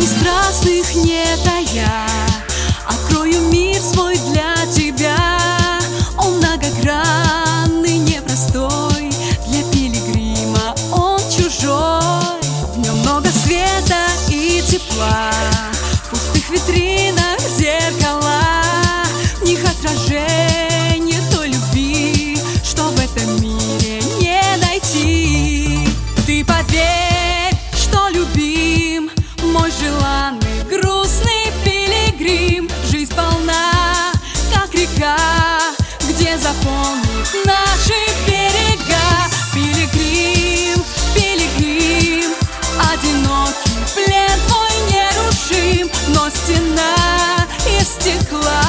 прекрасных не тая Открою мир свой для тебя. Он многогранный, непростой Для пилигрима он чужой. В нем много света и тепла В пустых витринах зеркала Желанный грустный пилигрим. Жизнь полна, как река Где заполнит наши берега. Пилигрим, пилигрим Одинокий плен твой нерушим. Но стена из стекла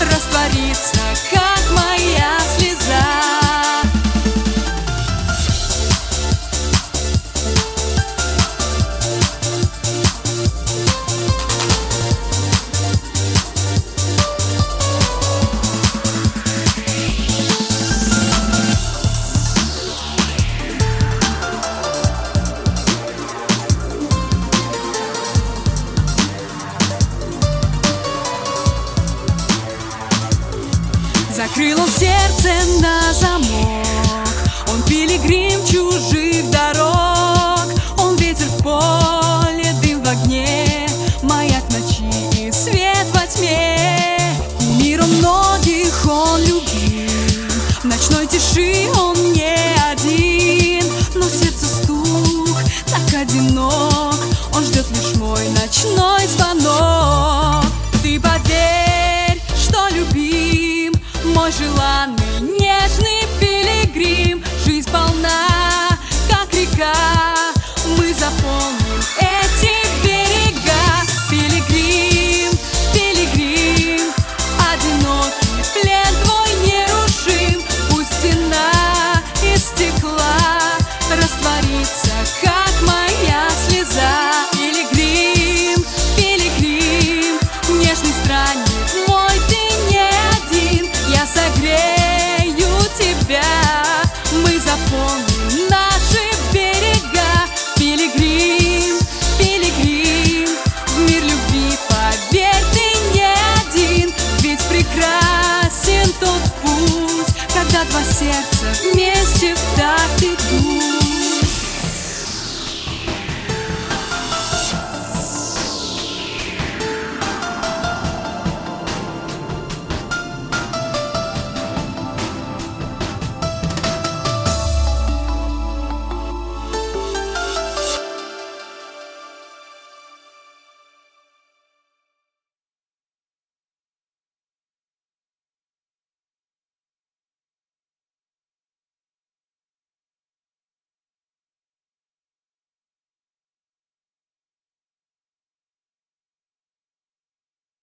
Растворится, Закрыл он сердце на замок. Он пилигрим чужих дорог. Он ветер в поле, дым в огне. Маяк ночи и свет во тьме. Миром многих он любил. В ночной тиши он Заполним наши берега Пилигрим, пилигрим. В мир любви, поверь, ты не один. Ведь прекрасен тот путь Когда два сердца вместе